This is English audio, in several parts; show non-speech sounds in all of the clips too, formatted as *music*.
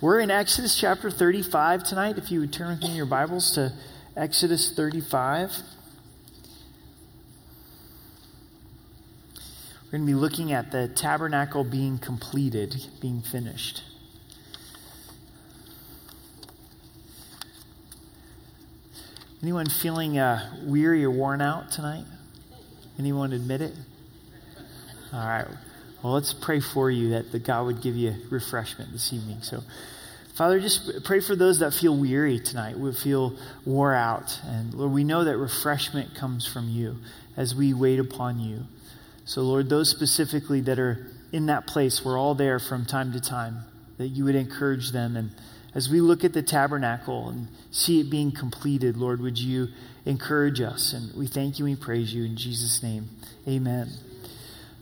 We're in Exodus chapter 35 tonight. If you would turn with me in your Bibles to Exodus 35. We're going to be looking at the tabernacle being completed, being finished. Anyone feeling uh, weary or worn out tonight? Anyone admit it? All right. Well, let's pray for you that the God would give you refreshment this evening. So, Father, just pray for those that feel weary tonight, would feel wore out. And Lord, we know that refreshment comes from you as we wait upon you. So, Lord, those specifically that are in that place, we're all there from time to time, that you would encourage them. And as we look at the tabernacle and see it being completed, Lord, would you encourage us? And we thank you and we praise you in Jesus' name. Amen.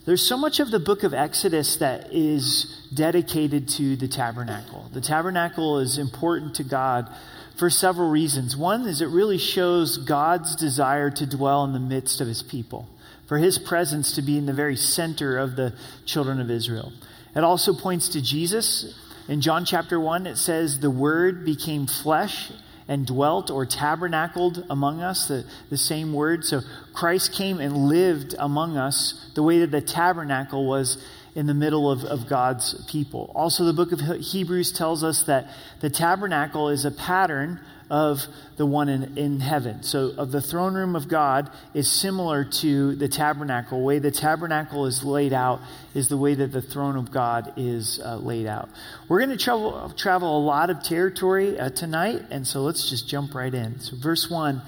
There's so much of the book of Exodus that is dedicated to the tabernacle. The tabernacle is important to God for several reasons. One is it really shows God's desire to dwell in the midst of his people, for his presence to be in the very center of the children of Israel. It also points to Jesus. In John chapter 1, it says, The Word became flesh and dwelt or tabernacled among us, the, the same word. So Christ came and lived among us the way that the tabernacle was in the middle of, of God's people. Also, the book of Hebrews tells us that the tabernacle is a pattern of the one in, in heaven. So, of the throne room of God is similar to the tabernacle. The way the tabernacle is laid out is the way that the throne of God is uh, laid out. We're going to travel, travel a lot of territory uh, tonight, and so let's just jump right in. So, verse 1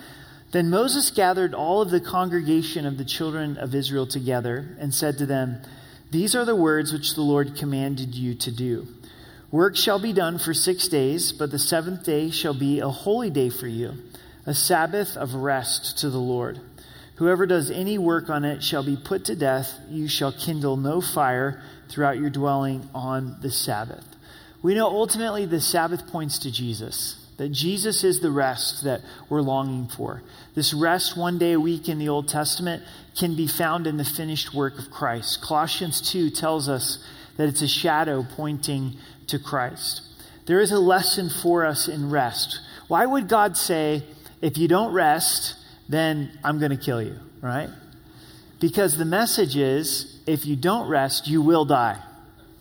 Then Moses gathered all of the congregation of the children of Israel together and said to them, These are the words which the Lord commanded you to do. Work shall be done for six days, but the seventh day shall be a holy day for you, a Sabbath of rest to the Lord. Whoever does any work on it shall be put to death. You shall kindle no fire throughout your dwelling on the Sabbath. We know ultimately the Sabbath points to Jesus, that Jesus is the rest that we're longing for. This rest one day a week in the Old Testament can be found in the finished work of Christ. Colossians 2 tells us that it's a shadow pointing to Christ. There is a lesson for us in rest. Why would God say, if you don't rest, then I'm going to kill you, right? Because the message is, if you don't rest, you will die,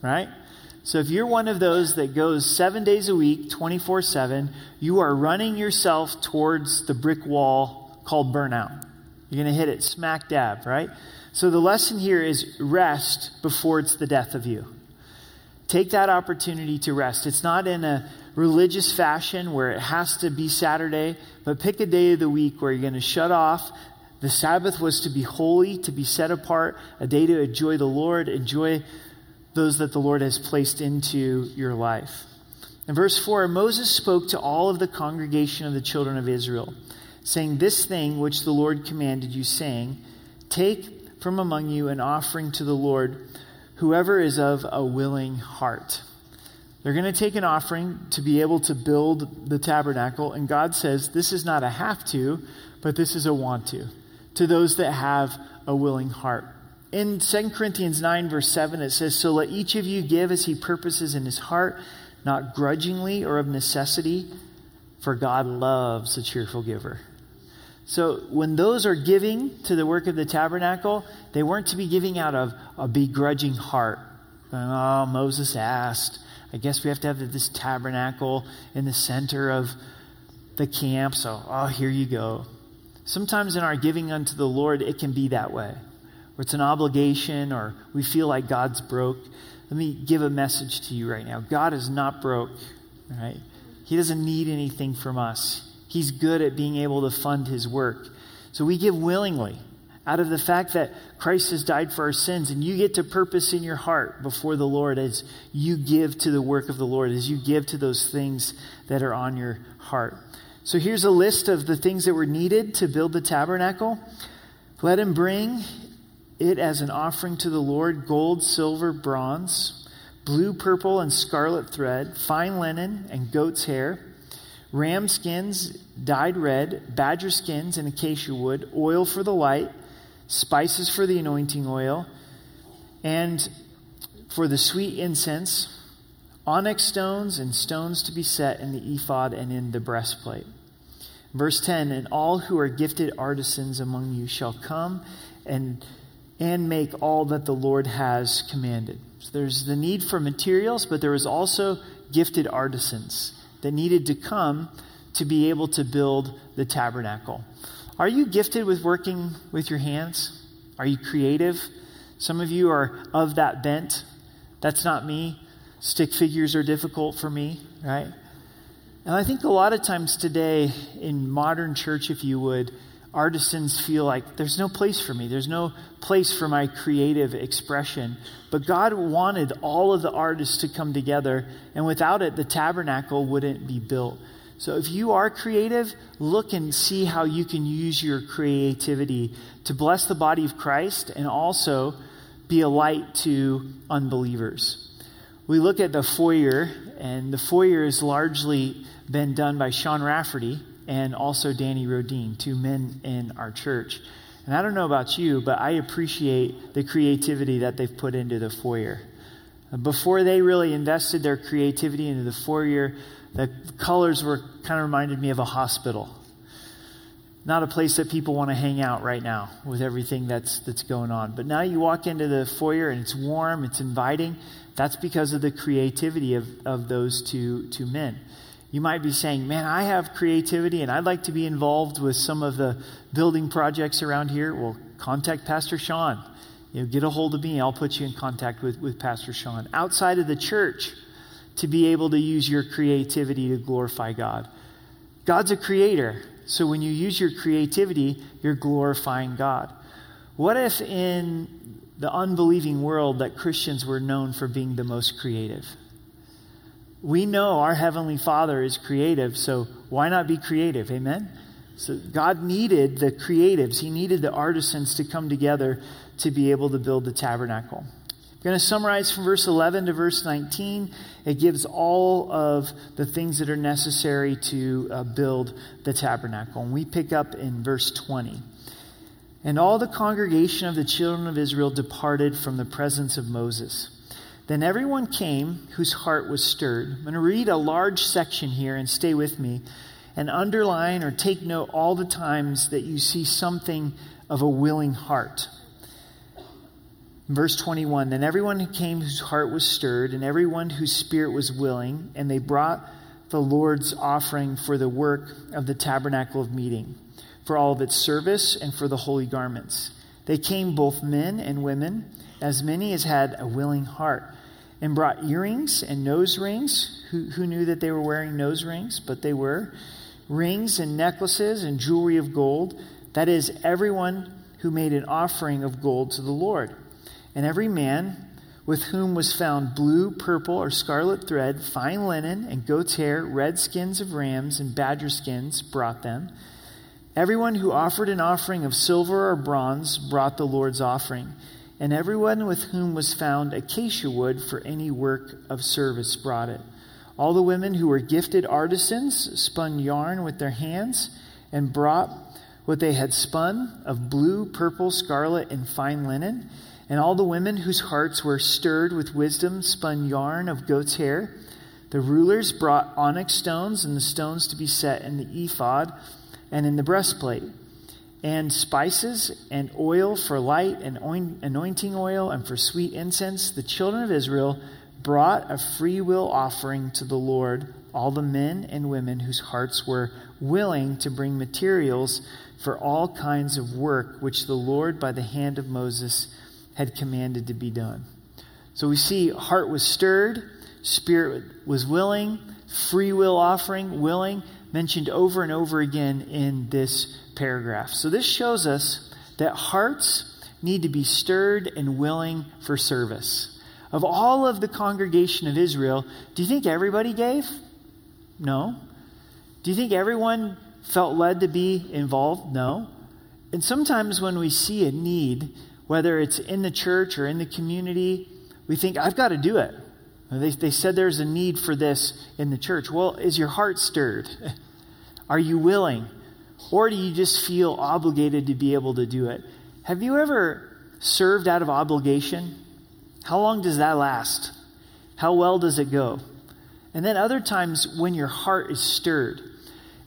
right? So if you're one of those that goes seven days a week, 24 7, you are running yourself towards the brick wall called burnout. You're going to hit it smack dab, right? So the lesson here is rest before it's the death of you. Take that opportunity to rest. It's not in a religious fashion where it has to be Saturday, but pick a day of the week where you're going to shut off. The Sabbath was to be holy, to be set apart, a day to enjoy the Lord, enjoy those that the Lord has placed into your life. In verse 4, Moses spoke to all of the congregation of the children of Israel, saying, This thing which the Lord commanded you, saying, Take from among you an offering to the Lord whoever is of a willing heart. They're going to take an offering to be able to build the tabernacle, and God says this is not a have to, but this is a want to, to those that have a willing heart. In 2 Corinthians 9, verse 7, it says, So let each of you give as he purposes in his heart, not grudgingly or of necessity, for God loves a cheerful giver. So when those are giving to the work of the tabernacle, they weren't to be giving out of a begrudging heart. Oh, Moses asked. I guess we have to have this tabernacle in the center of the camp, so oh, here you go. Sometimes in our giving unto the Lord, it can be that way, where it's an obligation or we feel like God's broke. Let me give a message to you right now. God is not broke, right? He doesn't need anything from us. He's good at being able to fund his work. So we give willingly out of the fact that Christ has died for our sins, and you get to purpose in your heart before the Lord as you give to the work of the Lord, as you give to those things that are on your heart. So here's a list of the things that were needed to build the tabernacle. Let him bring it as an offering to the Lord gold, silver, bronze, blue, purple, and scarlet thread, fine linen, and goat's hair ram skins dyed red, badger skins and acacia wood, oil for the light, spices for the anointing oil, and for the sweet incense, onyx stones and stones to be set in the ephod and in the breastplate. Verse 10 And all who are gifted artisans among you shall come and, and make all that the Lord has commanded. So there's the need for materials, but there is also gifted artisans that needed to come to be able to build the tabernacle. Are you gifted with working with your hands? Are you creative? Some of you are of that bent. That's not me. Stick figures are difficult for me, right? And I think a lot of times today in modern church, if you would, artisans feel like there's no place for me. There's no place for my creative expression. But God wanted all of the artists to come together, and without it, the tabernacle wouldn't be built. So if you are creative, look and see how you can use your creativity to bless the body of Christ and also be a light to unbelievers. We look at the foyer, and the foyer has largely been done by Sean Rafferty and also Danny Rodine, two men in our church. And I don't know about you, but I appreciate the creativity that they've put into the foyer. Before they really invested their creativity into the foyer, the colors were kind of reminded me of a hospital. Not a place that people want to hang out right now with everything that's, that's going on. But now you walk into the foyer and it's warm, it's inviting. That's because of the creativity of, of those two, two men. You might be saying, Man, I have creativity and I'd like to be involved with some of the building projects around here. Well, contact Pastor Sean. You know, get a hold of me. I'll put you in contact with, with Pastor Sean. Outside of the church, to be able to use your creativity to glorify God. God's a creator. So when you use your creativity, you're glorifying God. What if in the unbelieving world that Christians were known for being the most creative? We know our Heavenly Father is creative, so why not be creative? Amen? So God needed the creatives, He needed the artisans to come together to be able to build the tabernacle. I'm going to summarize from verse 11 to verse 19. It gives all of the things that are necessary to uh, build the tabernacle. And we pick up in verse 20. And all the congregation of the children of Israel departed from the presence of Moses. Then everyone came whose heart was stirred. I'm going to read a large section here and stay with me and underline or take note all the times that you see something of a willing heart. Verse 21 Then everyone who came whose heart was stirred, and everyone whose spirit was willing, and they brought the Lord's offering for the work of the tabernacle of meeting, for all of its service, and for the holy garments. They came both men and women, as many as had a willing heart, and brought earrings and nose rings. Who, who knew that they were wearing nose rings? But they were. Rings and necklaces and jewelry of gold. That is, everyone who made an offering of gold to the Lord. And every man with whom was found blue, purple, or scarlet thread, fine linen, and goat's hair, red skins of rams, and badger skins brought them. Everyone who offered an offering of silver or bronze brought the Lord's offering. And everyone with whom was found acacia wood for any work of service brought it. All the women who were gifted artisans spun yarn with their hands and brought what they had spun of blue, purple, scarlet, and fine linen and all the women whose hearts were stirred with wisdom spun yarn of goat's hair. The rulers brought onyx stones and the stones to be set in the ephod and in the breastplate, and spices and oil for light and anointing oil and for sweet incense. The children of Israel brought a free will offering to the Lord, all the men and women whose hearts were willing to bring materials for all kinds of work which the Lord by the hand of Moses had commanded to be done. So we see heart was stirred, spirit was willing, free will offering, willing, mentioned over and over again in this paragraph. So this shows us that hearts need to be stirred and willing for service. Of all of the congregation of Israel, do you think everybody gave? No. Do you think everyone felt led to be involved? No. And sometimes when we see a need, whether it's in the church or in the community, we think, I've got to do it. They, they said there's a need for this in the church. Well, is your heart stirred? *laughs* Are you willing? Or do you just feel obligated to be able to do it? Have you ever served out of obligation? How long does that last? How well does it go? and then other times when your heart is stirred.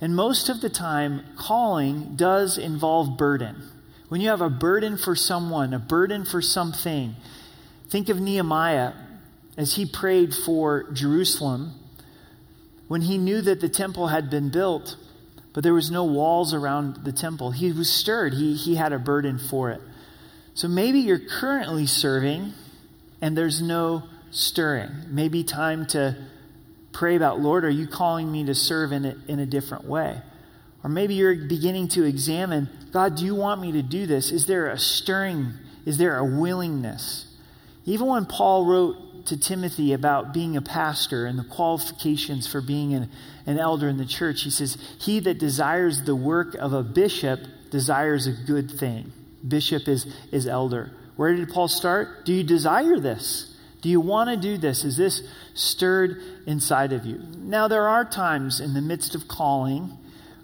And most of the time, calling does involve burden. When you have a burden for someone, a burden for something, think of Nehemiah as he prayed for Jerusalem when he knew that the temple had been built, but there was no walls around the temple. He was stirred, he, he had a burden for it. So maybe you're currently serving and there's no stirring. Maybe time to pray about, Lord, are you calling me to serve in a, in a different way? Or maybe you're beginning to examine, God, do you want me to do this? Is there a stirring? Is there a willingness? Even when Paul wrote to Timothy about being a pastor and the qualifications for being an, an elder in the church, he says, He that desires the work of a bishop desires a good thing. Bishop is, is elder. Where did Paul start? Do you desire this? Do you want to do this? Is this stirred inside of you? Now, there are times in the midst of calling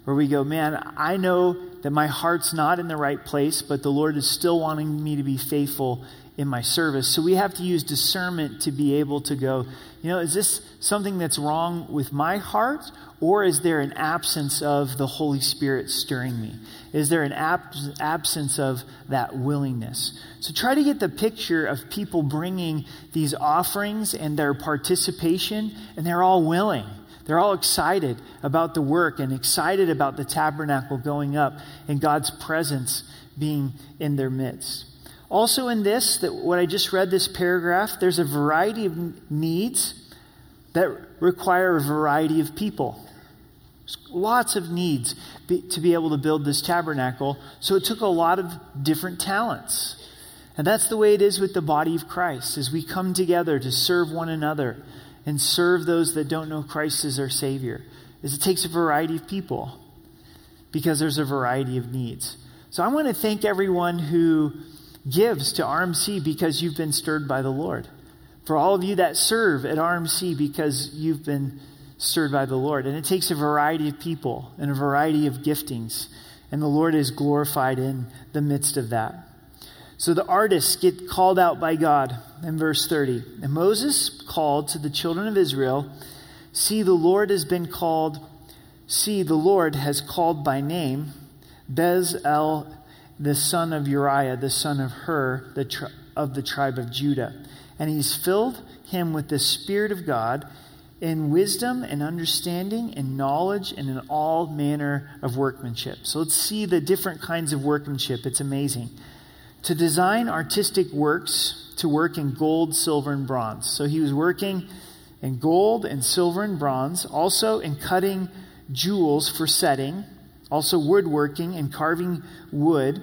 where we go, man, I know that my heart's not in the right place, but the Lord is still wanting me to be faithful in my service. So we have to use discernment to be able to go, you know, is this something that's wrong with my heart? Or is there an absence of the Holy Spirit stirring me? Is there an ab- absence of that willingness? So try to get the picture of people bringing these offerings and their participation, and they're all willing. They're all excited about the work and excited about the tabernacle going up and God's presence being in their midst. Also, in this, that what I just read, this paragraph, there's a variety of needs that require a variety of people. There's lots of needs to be able to build this tabernacle, so it took a lot of different talents. And that's the way it is with the body of Christ, as we come together to serve one another and serve those that don't know Christ as their Savior. Is it takes a variety of people because there's a variety of needs. So I want to thank everyone who gives to RMC because you've been stirred by the Lord. For all of you that serve at RMC because you've been stirred by the Lord. And it takes a variety of people and a variety of giftings. And the Lord is glorified in the midst of that. So the artists get called out by God in verse 30. And Moses called to the children of Israel, See, the Lord has been called, see, the Lord has called by name Bezalel the son of Uriah, the son of Hur, the tri- of the tribe of Judah. And he's filled him with the Spirit of God in wisdom and understanding and knowledge and in all manner of workmanship. So let's see the different kinds of workmanship. It's amazing. To design artistic works, to work in gold, silver, and bronze. So he was working in gold and silver and bronze, also in cutting jewels for setting also woodworking and carving wood,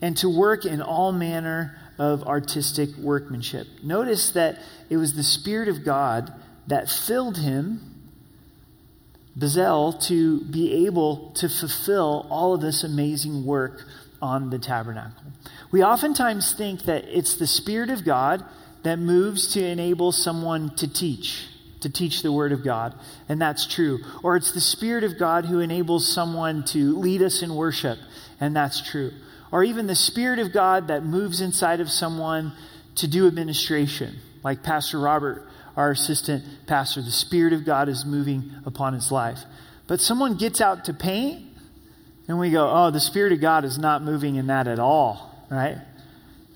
and to work in all manner of artistic workmanship. Notice that it was the Spirit of God that filled him, Bezalel, to be able to fulfill all of this amazing work on the tabernacle. We oftentimes think that it's the Spirit of God that moves to enable someone to teach to teach the Word of God, and that's true. Or it's the Spirit of God who enables someone to lead us in worship, and that's true. Or even the Spirit of God that moves inside of someone to do administration, like Pastor Robert, our assistant pastor. The Spirit of God is moving upon his life. But someone gets out to paint, and we go, oh, the Spirit of God is not moving in that at all, right?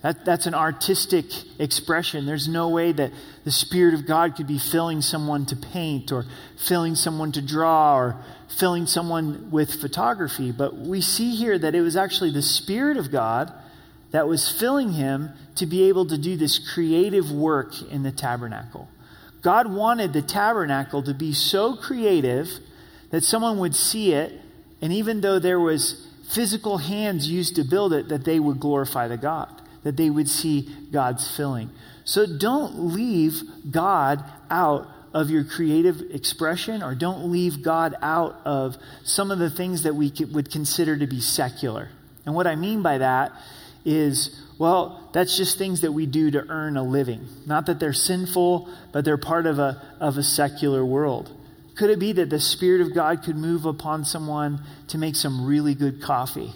That, that's an artistic expression. There's no way that the Spirit of God could be filling someone to paint or filling someone to draw or filling someone with photography. But we see here that it was actually the Spirit of God that was filling him to be able to do this creative work in the tabernacle. God wanted the tabernacle to be so creative that someone would see it, and even though there was physical hands used to build it, that they would glorify the God that they would see God's filling. So don't leave God out of your creative expression or don't leave God out of some of the things that we would consider to be secular. And what I mean by that is, well, that's just things that we do to earn a living. Not that they're sinful, but they're part of a, of a secular world. Could it be that the Spirit of God could move upon someone to make some really good coffee?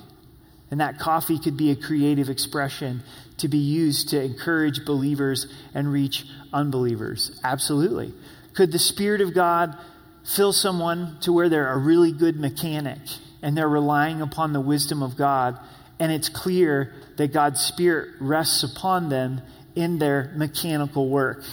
And that coffee could be a creative expression to be used to encourage believers and reach unbelievers. Absolutely. Could the Spirit of God fill someone to where they're a really good mechanic and they're relying upon the wisdom of God, and it's clear that God's Spirit rests upon them in their mechanical work?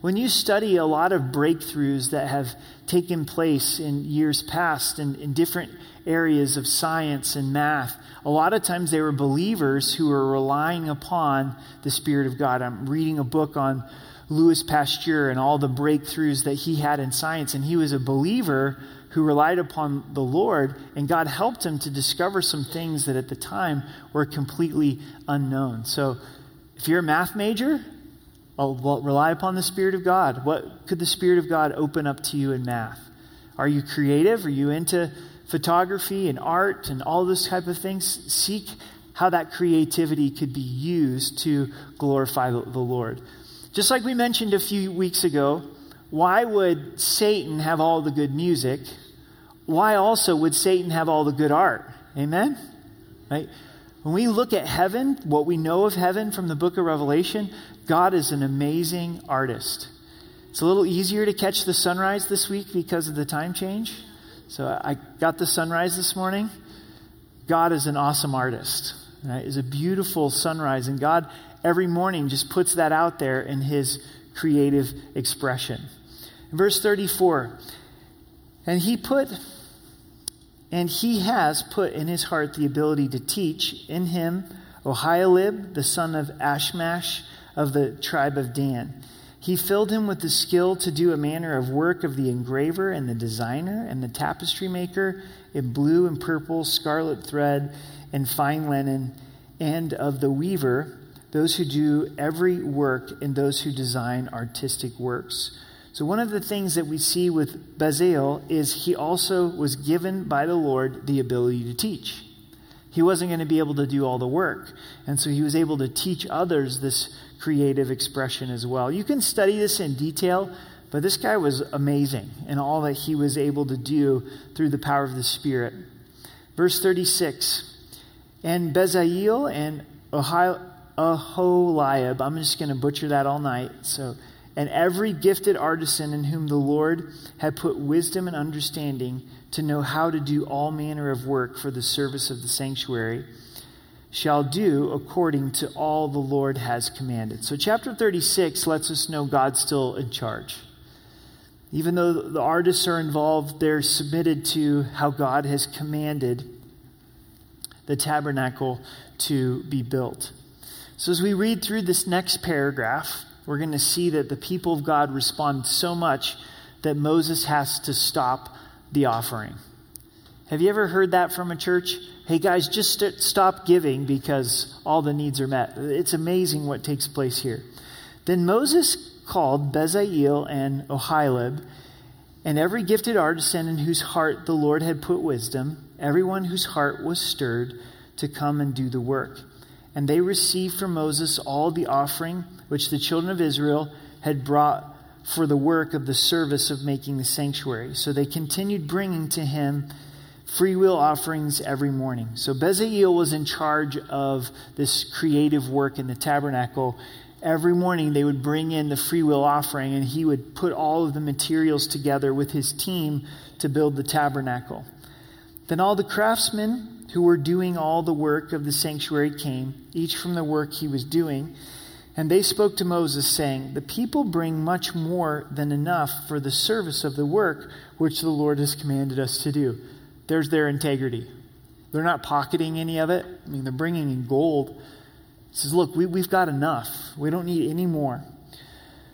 When you study a lot of breakthroughs that have taken place in years past in, in different areas of science and math, a lot of times they were believers who were relying upon the Spirit of God. I'm reading a book on Louis Pasteur and all the breakthroughs that he had in science, and he was a believer who relied upon the Lord, and God helped him to discover some things that at the time were completely unknown. So, if you're a math major, well, rely upon the Spirit of God. What could the Spirit of God open up to you in math? Are you creative? Are you into photography and art and all those type of things, seek how that creativity could be used to glorify the, the Lord. Just like we mentioned a few weeks ago, why would Satan have all the good music? Why also would Satan have all the good art? Amen? Right? When we look at heaven, what we know of heaven from the book of Revelation, God is an amazing artist. It's a little easier to catch the sunrise this week because of the time change. So I got the sunrise this morning. God is an awesome artist. Right? It's a beautiful sunrise, and God every morning just puts that out there in His creative expression. In verse 34, and He put, and He has put in His heart the ability to teach in Him Oholiab, the son of Ashmash of the tribe of Dan. He filled him with the skill to do a manner of work of the engraver and the designer and the tapestry maker in blue and purple, scarlet thread, and fine linen, and of the weaver, those who do every work and those who design artistic works. So, one of the things that we see with Bezalel is he also was given by the Lord the ability to teach. He wasn't going to be able to do all the work. And so he was able to teach others this creative expression as well. You can study this in detail, but this guy was amazing in all that he was able to do through the power of the Spirit. Verse 36 And Bezalel and Aholiab, I'm just going to butcher that all night. So, and every gifted artisan in whom the Lord had put wisdom and understanding to know how to do all manner of work for the service of the sanctuary shall do according to all the Lord has commanded. So, chapter 36 lets us know God's still in charge. Even though the artists are involved, they're submitted to how God has commanded the tabernacle to be built. So, as we read through this next paragraph, we're going to see that the people of God respond so much that Moses has to stop the offering. Have you ever heard that from a church? Hey guys, just st- stop giving because all the needs are met. It's amazing what takes place here. Then Moses called Bezalel and Oholiab and every gifted artisan in whose heart the Lord had put wisdom, everyone whose heart was stirred to come and do the work. And they received from Moses all the offering which the children of Israel had brought for the work of the service of making the sanctuary. So they continued bringing to him free will offerings every morning. So Bezalel was in charge of this creative work in the tabernacle. Every morning they would bring in the free will offering and he would put all of the materials together with his team to build the tabernacle. Then all the craftsmen who were doing all the work of the sanctuary came, each from the work he was doing. And they spoke to Moses, saying, The people bring much more than enough for the service of the work which the Lord has commanded us to do there's their integrity. They're not pocketing any of it. I mean, they're bringing in gold. He says, Look, we, we've got enough. We don't need any more.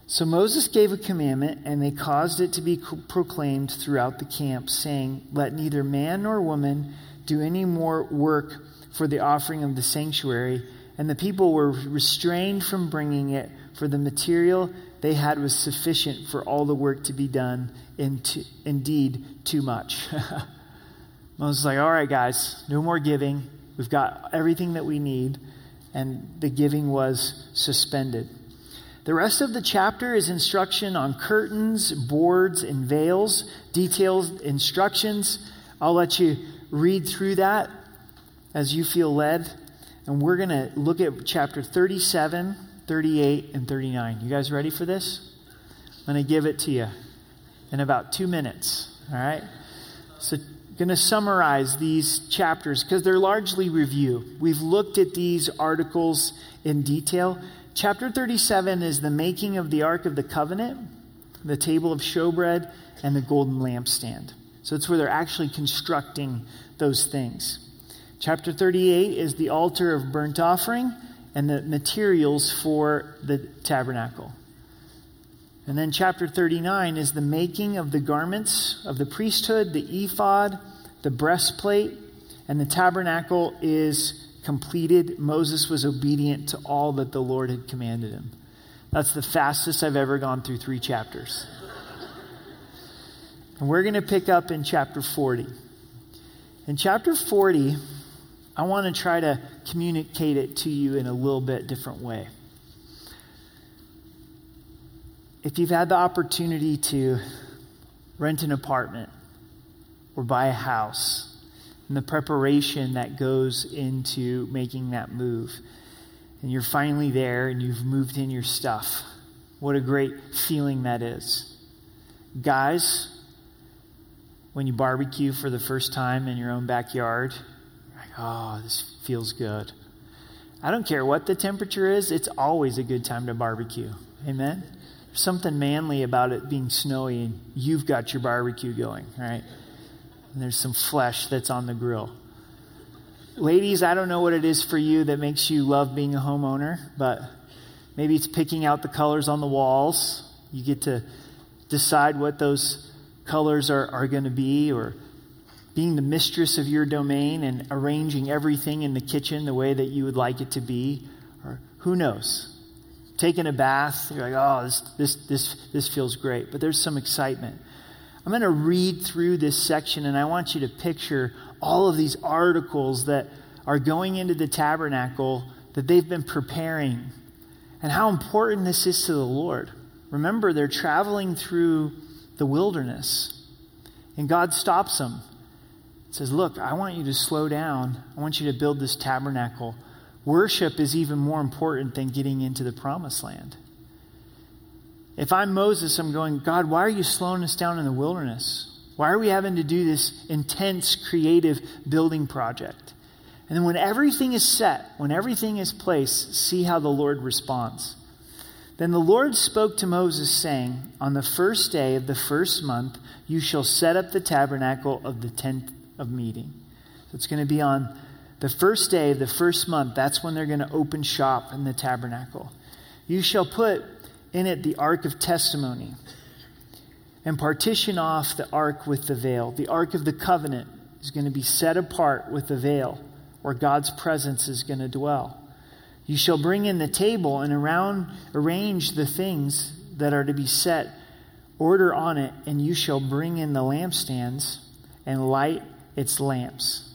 So Moses gave a commandment, and they caused it to be proclaimed throughout the camp, saying, Let neither man nor woman do any more work for the offering of the sanctuary. And the people were restrained from bringing it, for the material they had was sufficient for all the work to be done, and indeed, too much. *laughs* Moses like, all right, guys, no more giving. We've got everything that we need. And the giving was suspended. The rest of the chapter is instruction on curtains, boards, and veils, detailed instructions. I'll let you read through that as you feel led. And we're going to look at chapter 37, 38, and 39. You guys ready for this? I'm going to give it to you. in about two minutes. All right? So, going to summarize these chapters because they're largely review. We've looked at these articles in detail. Chapter 37 is the making of the Ark of the Covenant, the table of showbread, and the golden lampstand. So it's where they're actually constructing those things. Chapter 38 is the altar of burnt offering and the materials for the tabernacle. And then chapter 39 is the making of the garments of the priesthood, the ephod, the breastplate, and the tabernacle is completed. Moses was obedient to all that the Lord had commanded him. That's the fastest I've ever gone through three chapters. and we're going to pick up in chapter 40. In chapter 40, I want to try to communicate it to you in a little bit different way. If you've had the opportunity to rent an apartment or buy a house, and the preparation that goes into making that move, and you're finally there and you've moved in your stuff, what a great feeling that is. Guys, when you barbecue for the first time in your own backyard, oh, this feels good. I don't care what the temperature is, it's always a good time to barbecue. Amen? There's something manly about it being snowy and you've got your barbecue going, right? And there's some flesh that's on the grill. Ladies, I don't know what it is for you that makes you love being a homeowner, but maybe it's picking out the colors on the walls. You get to decide what those colors are, are going to be, or being the mistress of your domain and arranging everything in the kitchen the way that you would like it to be, or who knows? taking a bath, you're like, oh, this, this, this, this feels great. But there's some excitement. I'm going to read through this section, and I want you to picture all of these articles that are going into the tabernacle that they've been preparing and how important this is to the Lord. Remember, they're traveling through the wilderness, and God stops them. Says, Look, I want you to slow down. I want you to build this tabernacle Worship is even more important than getting into the promised land. If I'm Moses, I'm going, God, why are you slowing us down in the wilderness? Why are we having to do this intense creative building project? And then when everything is set, when everything is placed, see how the Lord responds. Then the Lord spoke to Moses, saying, On the first day of the first month, you shall set up the tabernacle of the tent of meeting. So it's going to be on the first day of the first month, that's when they're going to open shop in the tabernacle. You shall put in it the ark of testimony and partition off the ark with the veil. The ark of the covenant is going to be set apart with the veil where God's presence is going to dwell. You shall bring in the table and around arrange the things that are to be set order on it, and you shall bring in the lampstands and light its lamps.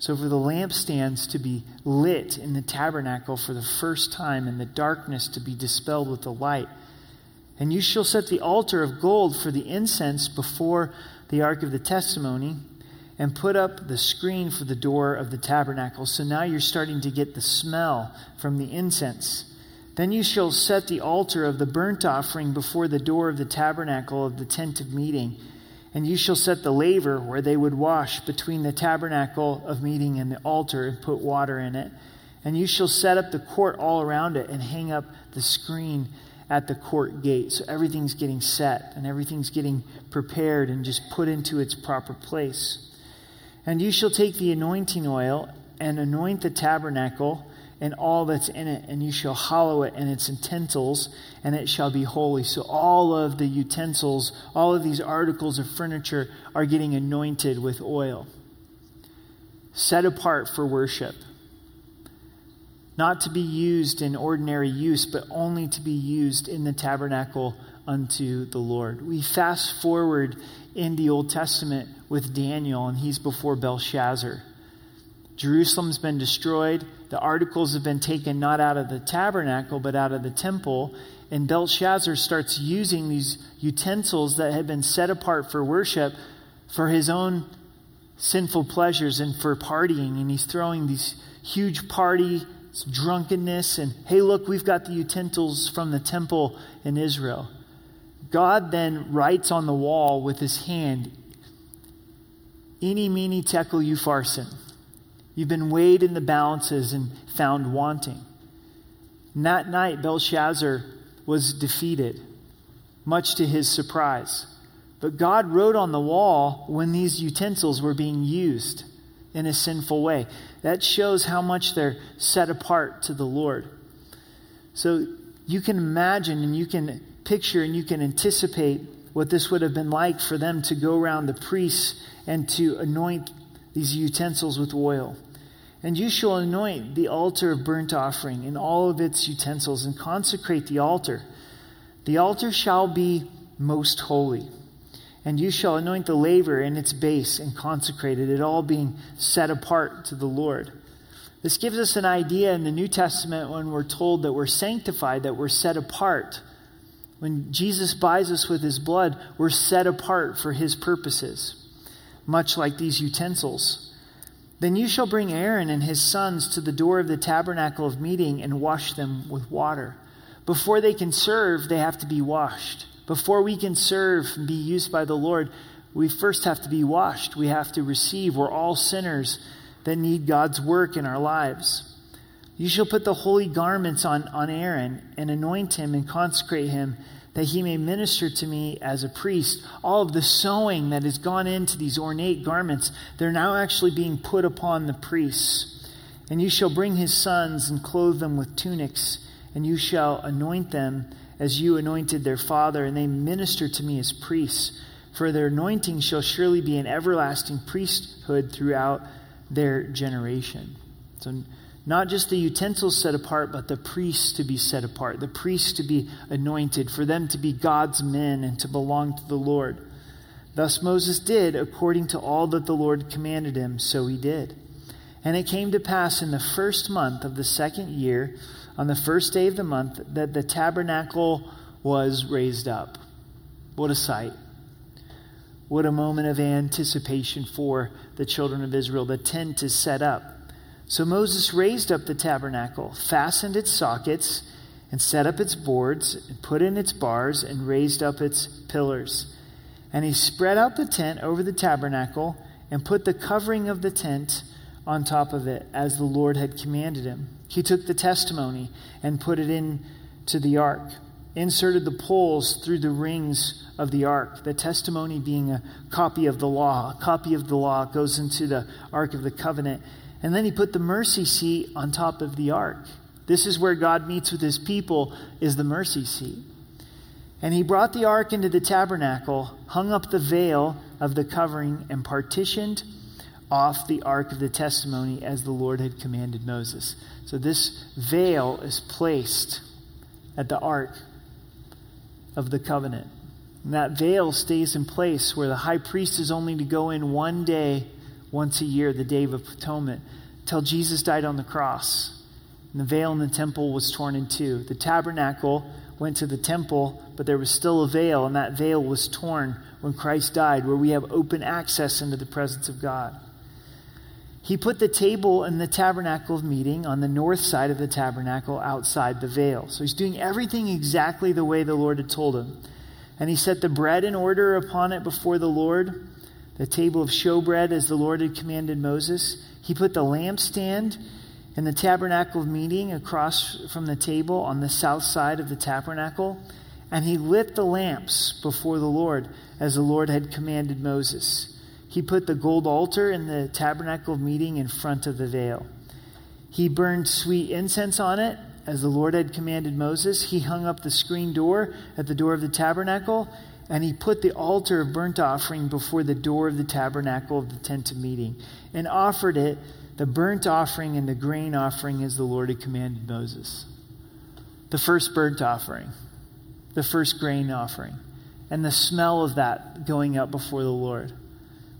So, for the lampstands to be lit in the tabernacle for the first time, and the darkness to be dispelled with the light. And you shall set the altar of gold for the incense before the ark of the testimony, and put up the screen for the door of the tabernacle. So now you're starting to get the smell from the incense. Then you shall set the altar of the burnt offering before the door of the tabernacle of the tent of meeting and you shall set the laver where they would wash between the tabernacle of meeting and the altar and put water in it. And you shall set up the court all around it and hang up the screen at the court gate. So everything's getting set and everything's getting prepared and just put into its proper place. And you shall take the anointing oil and anoint the tabernacle and all that's in it, and you shall hallow it and its utensils, and it shall be holy. So, all of the utensils, all of these articles of furniture are getting anointed with oil, set apart for worship. Not to be used in ordinary use, but only to be used in the tabernacle unto the Lord. We fast forward in the Old Testament with Daniel, and he's before Belshazzar. Jerusalem's been destroyed. The articles have been taken not out of the tabernacle, but out of the temple. And Belshazzar starts using these utensils that had been set apart for worship for his own sinful pleasures and for partying. And he's throwing these huge party, drunkenness, and hey, look, we've got the utensils from the temple in Israel. God then writes on the wall with his hand, Mene, mene, tekel, upharsin. You've been weighed in the balances and found wanting. And that night, Belshazzar was defeated, much to his surprise. But God wrote on the wall when these utensils were being used in a sinful way. That shows how much they're set apart to the Lord. So you can imagine and you can picture and you can anticipate what this would have been like for them to go around the priests and to anoint these utensils with oil. And you shall anoint the altar of burnt offering and all of its utensils and consecrate the altar. The altar shall be most holy. And you shall anoint the laver and its base and consecrate it, it all being set apart to the Lord. This gives us an idea in the New Testament when we're told that we're sanctified, that we're set apart. When Jesus buys us with his blood, we're set apart for his purposes, much like these utensils. Then you shall bring Aaron and his sons to the door of the tabernacle of meeting and wash them with water. Before they can serve, they have to be washed. Before we can serve and be used by the Lord, we first have to be washed. We have to receive. We're all sinners that need God's work in our lives. You shall put the holy garments on, on Aaron and anoint him and consecrate him that he may minister to me as a priest. All of the sewing that has gone into these ornate garments, they're now actually being put upon the priests. And you shall bring his sons and clothe them with tunics, and you shall anoint them as you anointed their father, and they minister to me as priests. For their anointing shall surely be an everlasting priesthood throughout their generation. So not just the utensils set apart, but the priests to be set apart, the priests to be anointed, for them to be God's men and to belong to the Lord. Thus Moses did according to all that the Lord commanded him, so he did. And it came to pass in the first month of the second year, on the first day of the month, that the tabernacle was raised up. What a sight! What a moment of anticipation for the children of Israel. The tent is set up. So Moses raised up the tabernacle, fastened its sockets, and set up its boards, and put in its bars, and raised up its pillars. And he spread out the tent over the tabernacle, and put the covering of the tent on top of it, as the Lord had commanded him. He took the testimony and put it into the ark, inserted the poles through the rings of the ark, the testimony being a copy of the law. A copy of the law goes into the ark of the covenant and then he put the mercy seat on top of the ark. This is where God meets with his people is the mercy seat. And he brought the ark into the tabernacle, hung up the veil of the covering and partitioned off the ark of the testimony as the Lord had commanded Moses. So this veil is placed at the ark of the covenant. And that veil stays in place where the high priest is only to go in one day once a year, the Day of Atonement, till Jesus died on the cross. And the veil in the temple was torn in two. The tabernacle went to the temple, but there was still a veil, and that veil was torn when Christ died, where we have open access into the presence of God. He put the table in the tabernacle of meeting on the north side of the tabernacle outside the veil. So he's doing everything exactly the way the Lord had told him. And he set the bread in order upon it before the Lord the table of showbread as the Lord had commanded Moses. He put the lampstand and the tabernacle of meeting across from the table on the south side of the tabernacle. And he lit the lamps before the Lord as the Lord had commanded Moses. He put the gold altar in the tabernacle of meeting in front of the veil. He burned sweet incense on it as the Lord had commanded Moses. He hung up the screen door at the door of the tabernacle and he put the altar of burnt offering before the door of the tabernacle of the tent of meeting and offered it, the burnt offering and the grain offering, as the Lord had commanded Moses. The first burnt offering, the first grain offering, and the smell of that going up before the Lord.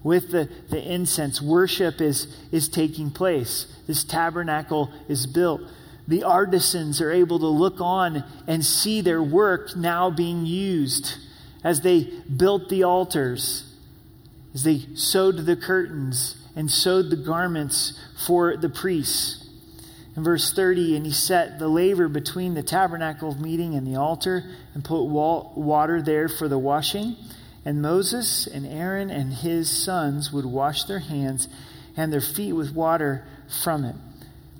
With the, the incense, worship is, is taking place. This tabernacle is built the artisans are able to look on and see their work now being used as they built the altars, as they sewed the curtains and sewed the garments for the priests. In verse 30, and he set the laver between the tabernacle of meeting and the altar and put water there for the washing. And Moses and Aaron and his sons would wash their hands and their feet with water from it.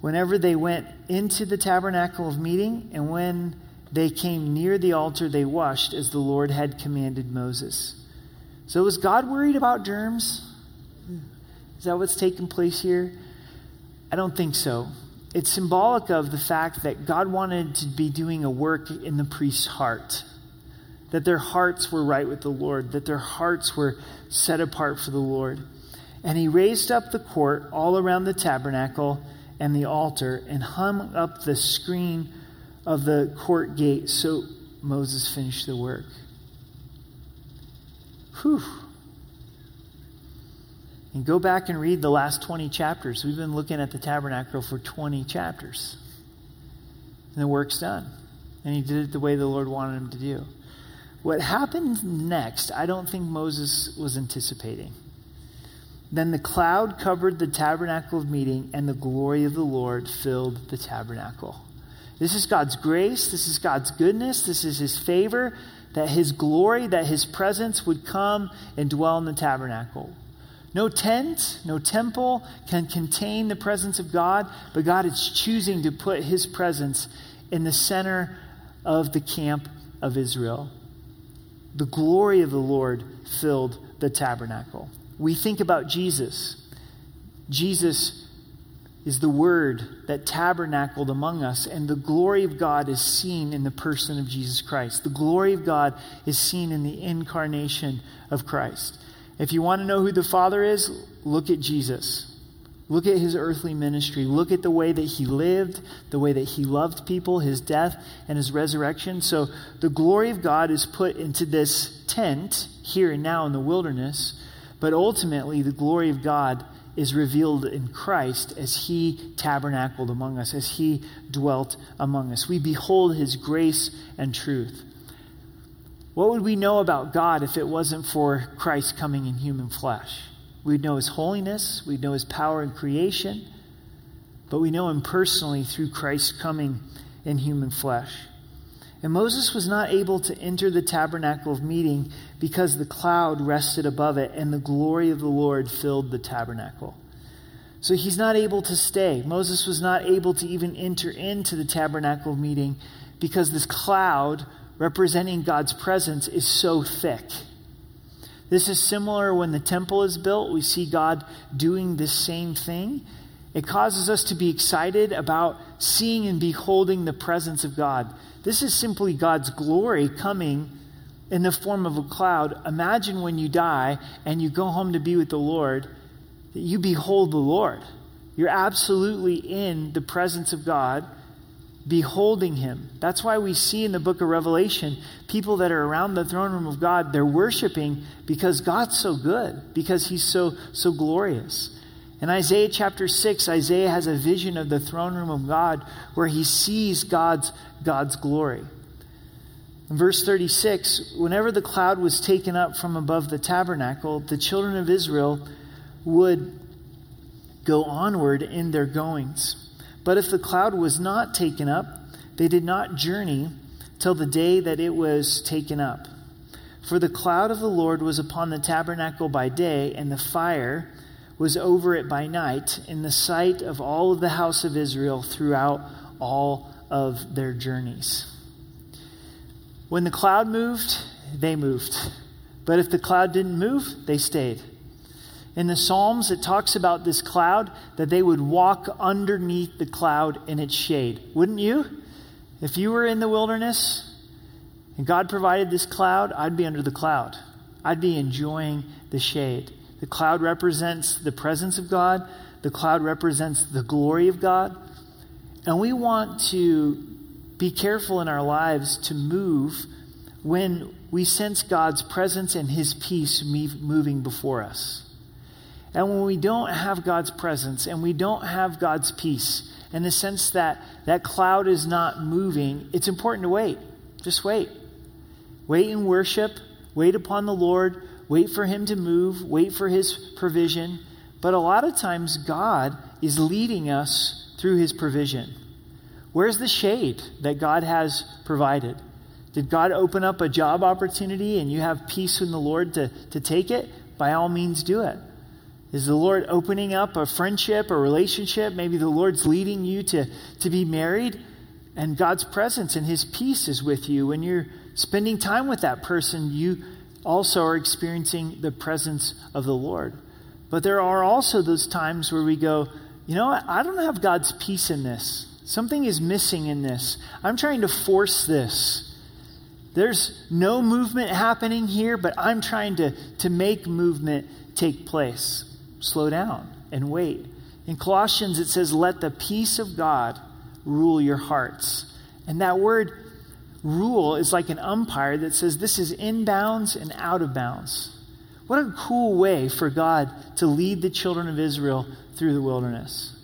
Whenever they went into the tabernacle of meeting and when they came near the altar, they washed as the Lord had commanded Moses. So, was God worried about germs? Is that what's taking place here? I don't think so. It's symbolic of the fact that God wanted to be doing a work in the priest's heart, that their hearts were right with the Lord, that their hearts were set apart for the Lord. And he raised up the court all around the tabernacle and the altar and hung up the screen of the court gate. So Moses finished the work. Whew. And go back and read the last 20 chapters. We've been looking at the tabernacle for 20 chapters. And the work's done. And he did it the way the Lord wanted him to do. What happened next, I don't think Moses was anticipating. Then the cloud covered the tabernacle of meeting, and the glory of the Lord filled the tabernacle. This is God's grace. This is God's goodness. This is his favor that his glory, that his presence would come and dwell in the tabernacle. No tent, no temple can contain the presence of God, but God is choosing to put his presence in the center of the camp of Israel. The glory of the Lord filled the tabernacle. We think about Jesus. Jesus is the Word that tabernacled among us, and the glory of God is seen in the person of Jesus Christ. The glory of God is seen in the incarnation of Christ. If you want to know who the Father is, look at Jesus. Look at his earthly ministry. Look at the way that he lived, the way that he loved people, his death, and his resurrection. So the glory of God is put into this tent here and now in the wilderness, but ultimately the glory of God is revealed in Christ as he tabernacled among us, as he dwelt among us. We behold his grace and truth. What would we know about God if it wasn't for Christ coming in human flesh? We'd know his holiness, we'd know his power in creation, but we know him personally through Christ coming in human flesh. And Moses was not able to enter the tabernacle of meeting because the cloud rested above it and the glory of the Lord filled the tabernacle. So he's not able to stay. Moses was not able to even enter into the tabernacle of meeting because this cloud representing God's presence is so thick. This is similar when the temple is built. We see God doing this same thing. It causes us to be excited about seeing and beholding the presence of God. This is simply God's glory coming in the form of a cloud. Imagine when you die and you go home to be with the Lord, that you behold the Lord. You're absolutely in the presence of God beholding him. That's why we see in the book of Revelation people that are around the throne room of God, they're worshiping because God's so good, because he's so so glorious. In Isaiah chapter 6, Isaiah has a vision of the throne room of God where he sees God's God's glory. In verse 36, whenever the cloud was taken up from above the tabernacle, the children of Israel would go onward in their goings. But if the cloud was not taken up, they did not journey till the day that it was taken up. For the cloud of the Lord was upon the tabernacle by day, and the fire was over it by night, in the sight of all of the house of Israel throughout all of their journeys. When the cloud moved, they moved. But if the cloud didn't move, they stayed. In the Psalms, it talks about this cloud that they would walk underneath the cloud in its shade. Wouldn't you? If you were in the wilderness and God provided this cloud, I'd be under the cloud. I'd be enjoying the shade. The cloud represents the presence of God, the cloud represents the glory of God. And we want to be careful in our lives to move when we sense God's presence and His peace moving before us. And when we don't have God's presence and we don't have God's peace, in the sense that that cloud is not moving, it's important to wait. Just wait. Wait in worship, wait upon the Lord, wait for Him to move, wait for His provision. But a lot of times, God is leading us through his provision. Where's the shade that God has provided? Did God open up a job opportunity and you have peace in the Lord to, to take it? By all means, do it. Is the Lord opening up a friendship, a relationship? Maybe the Lord's leading you to, to be married, and God's presence and His peace is with you. When you're spending time with that person, you also are experiencing the presence of the Lord. But there are also those times where we go, you know? I don't have God's peace in this. Something is missing in this. I'm trying to force this. There's no movement happening here, but I'm trying to, to make movement take place slow down and wait. In Colossians, it says, Let the peace of God rule your hearts. And that word rule is like an umpire that says this is in bounds and out of bounds. What a cool way for God to lead the children of Israel through the wilderness.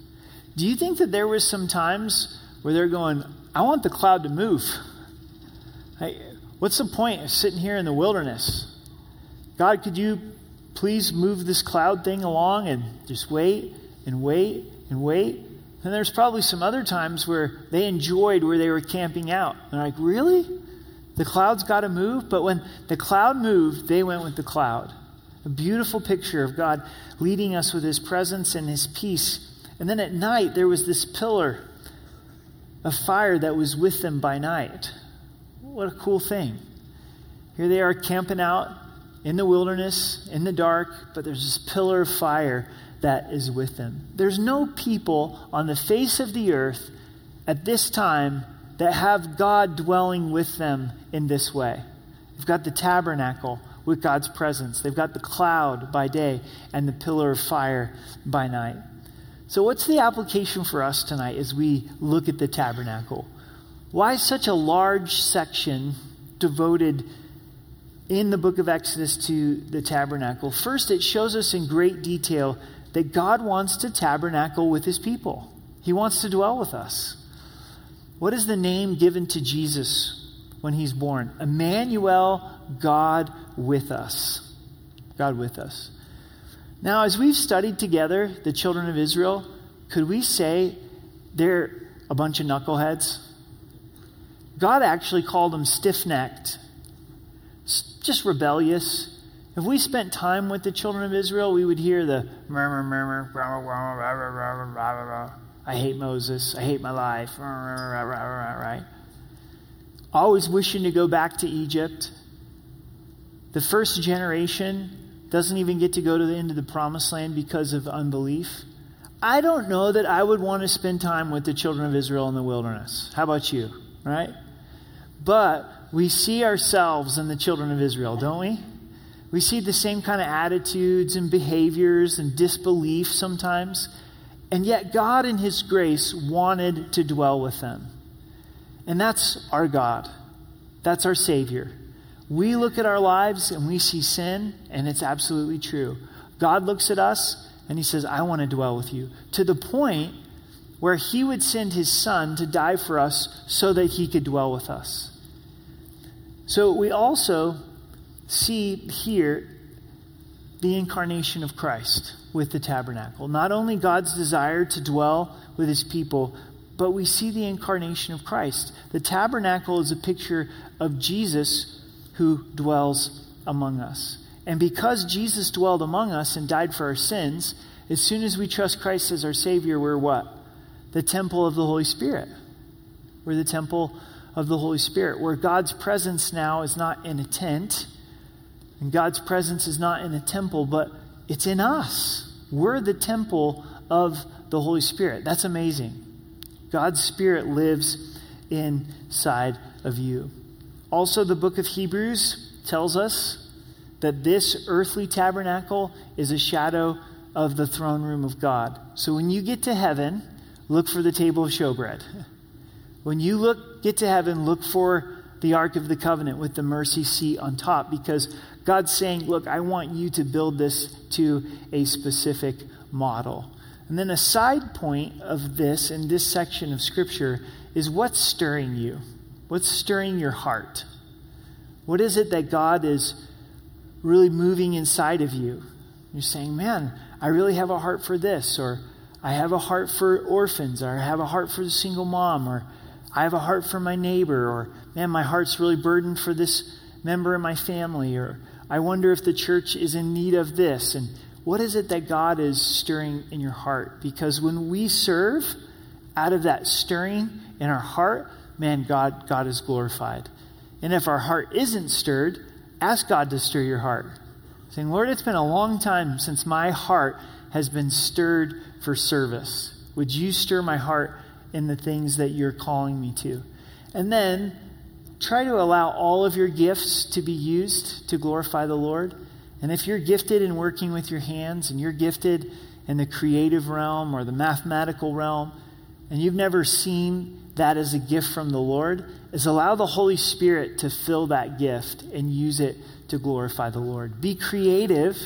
Do you think that there was some times where they're going, I want the cloud to move? What's the point of sitting here in the wilderness? God, could you please move this cloud thing along and just wait and wait and wait. And there's probably some other times where they enjoyed where they were camping out. They're like, really? The cloud's got to move? But when the cloud moved, they went with the cloud. A beautiful picture of God leading us with his presence and his peace. And then at night, there was this pillar of fire that was with them by night. What a cool thing. Here they are camping out in the wilderness, in the dark, but there's this pillar of fire that is with them. There's no people on the face of the earth at this time that have God dwelling with them in this way. They've got the tabernacle with God's presence, they've got the cloud by day and the pillar of fire by night. So, what's the application for us tonight as we look at the tabernacle? Why such a large section devoted in the book of Exodus to the tabernacle. First, it shows us in great detail that God wants to tabernacle with his people, he wants to dwell with us. What is the name given to Jesus when he's born? Emmanuel, God with us. God with us. Now, as we've studied together the children of Israel, could we say they're a bunch of knuckleheads? God actually called them stiff necked just rebellious. If we spent time with the children of Israel, we would hear the murmur, murmur, I hate Moses. I hate my life. Right? Always wishing to go back to Egypt. The first generation doesn't even get to go to the end of the promised land because of unbelief. I don't know that I would want to spend time with the children of Israel in the wilderness. How about you? Right? But we see ourselves in the children of Israel, don't we? We see the same kind of attitudes and behaviors and disbelief sometimes. And yet, God, in His grace, wanted to dwell with them. And that's our God. That's our Savior. We look at our lives and we see sin, and it's absolutely true. God looks at us and He says, I want to dwell with you. To the point where He would send His Son to die for us so that He could dwell with us. So we also see here the incarnation of Christ with the tabernacle. Not only God's desire to dwell with his people, but we see the incarnation of Christ. The tabernacle is a picture of Jesus who dwells among us. And because Jesus dwelled among us and died for our sins, as soon as we trust Christ as our Savior, we're what? The temple of the Holy Spirit. We're the temple of the Holy Spirit, where God's presence now is not in a tent, and God's presence is not in a temple, but it's in us. We're the temple of the Holy Spirit. That's amazing. God's Spirit lives inside of you. Also, the book of Hebrews tells us that this earthly tabernacle is a shadow of the throne room of God. So when you get to heaven, look for the table of showbread. When you look, get to heaven, look for the Ark of the Covenant with the mercy seat on top because God's saying, Look, I want you to build this to a specific model. And then a side point of this in this section of Scripture is what's stirring you? What's stirring your heart? What is it that God is really moving inside of you? You're saying, Man, I really have a heart for this, or I have a heart for orphans, or I have a heart for the single mom, or I have a heart for my neighbor, or man, my heart's really burdened for this member of my family, or I wonder if the church is in need of this. And what is it that God is stirring in your heart? Because when we serve out of that stirring in our heart, man, God, God is glorified. And if our heart isn't stirred, ask God to stir your heart. Saying, Lord, it's been a long time since my heart has been stirred for service. Would you stir my heart in the things that you're calling me to? And then try to allow all of your gifts to be used to glorify the Lord. And if you're gifted in working with your hands and you're gifted in the creative realm or the mathematical realm, and you've never seen that as a gift from the Lord, is allow the Holy Spirit to fill that gift and use it to glorify the Lord. Be creative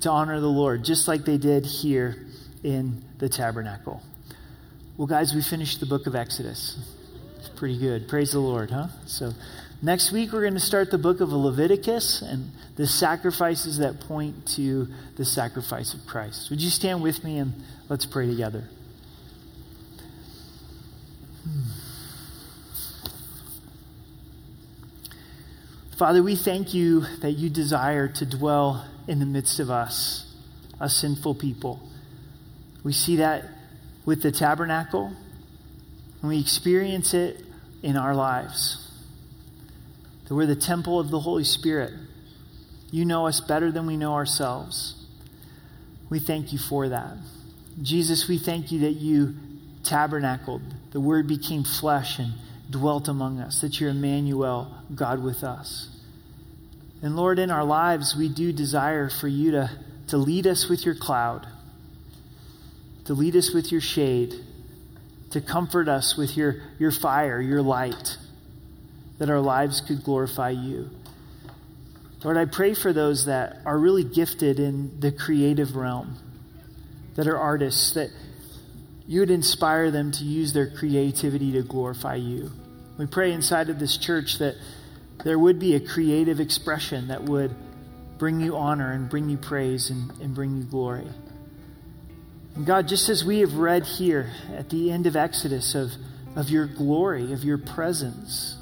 to honor the Lord, just like they did here in the tabernacle. Well, guys, we finished the book of Exodus. Pretty good. Praise the Lord, huh? So, next week we're going to start the book of Leviticus and the sacrifices that point to the sacrifice of Christ. Would you stand with me and let's pray together? Hmm. Father, we thank you that you desire to dwell in the midst of us, a sinful people. We see that with the tabernacle, and we experience it in our lives. That we're the temple of the Holy Spirit. You know us better than we know ourselves. We thank you for that. Jesus, we thank you that you tabernacled. The Word became flesh and dwelt among us, that you're Emmanuel, God with us. And Lord, in our lives, we do desire for you to, to lead us with your cloud, to lead us with your shade, to comfort us with your, your fire, your light, that our lives could glorify you. Lord, I pray for those that are really gifted in the creative realm, that are artists, that you would inspire them to use their creativity to glorify you. We pray inside of this church that there would be a creative expression that would bring you honor and bring you praise and, and bring you glory. God, just as we have read here at the end of Exodus of, of your glory, of your presence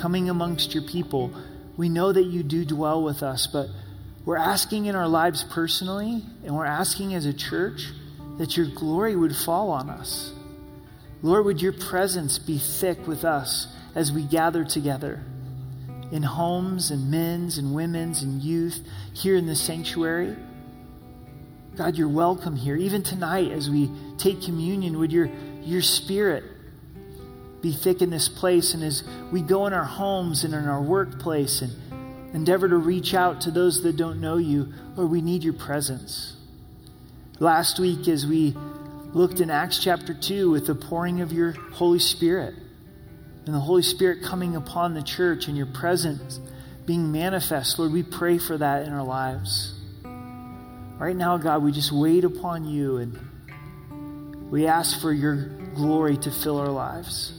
coming amongst your people, we know that you do dwell with us, but we're asking in our lives personally, and we're asking as a church that your glory would fall on us. Lord, would your presence be thick with us as we gather together in homes and men's and women's and youth here in the sanctuary. God, you're welcome here. Even tonight, as we take communion, would your, your spirit be thick in this place? And as we go in our homes and in our workplace and endeavor to reach out to those that don't know you, Lord, we need your presence. Last week, as we looked in Acts chapter 2 with the pouring of your Holy Spirit and the Holy Spirit coming upon the church and your presence being manifest, Lord, we pray for that in our lives. Right now, God, we just wait upon you and we ask for your glory to fill our lives.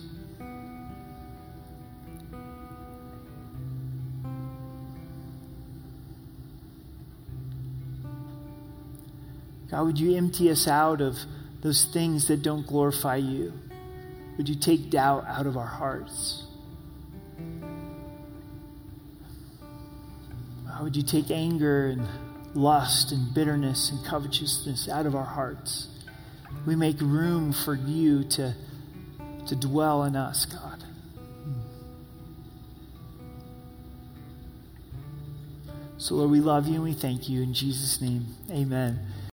God, would you empty us out of those things that don't glorify you? Would you take doubt out of our hearts? How would you take anger and lust and bitterness and covetousness out of our hearts? We make room for you to, to dwell in us, God. So, Lord, we love you and we thank you. In Jesus' name, amen.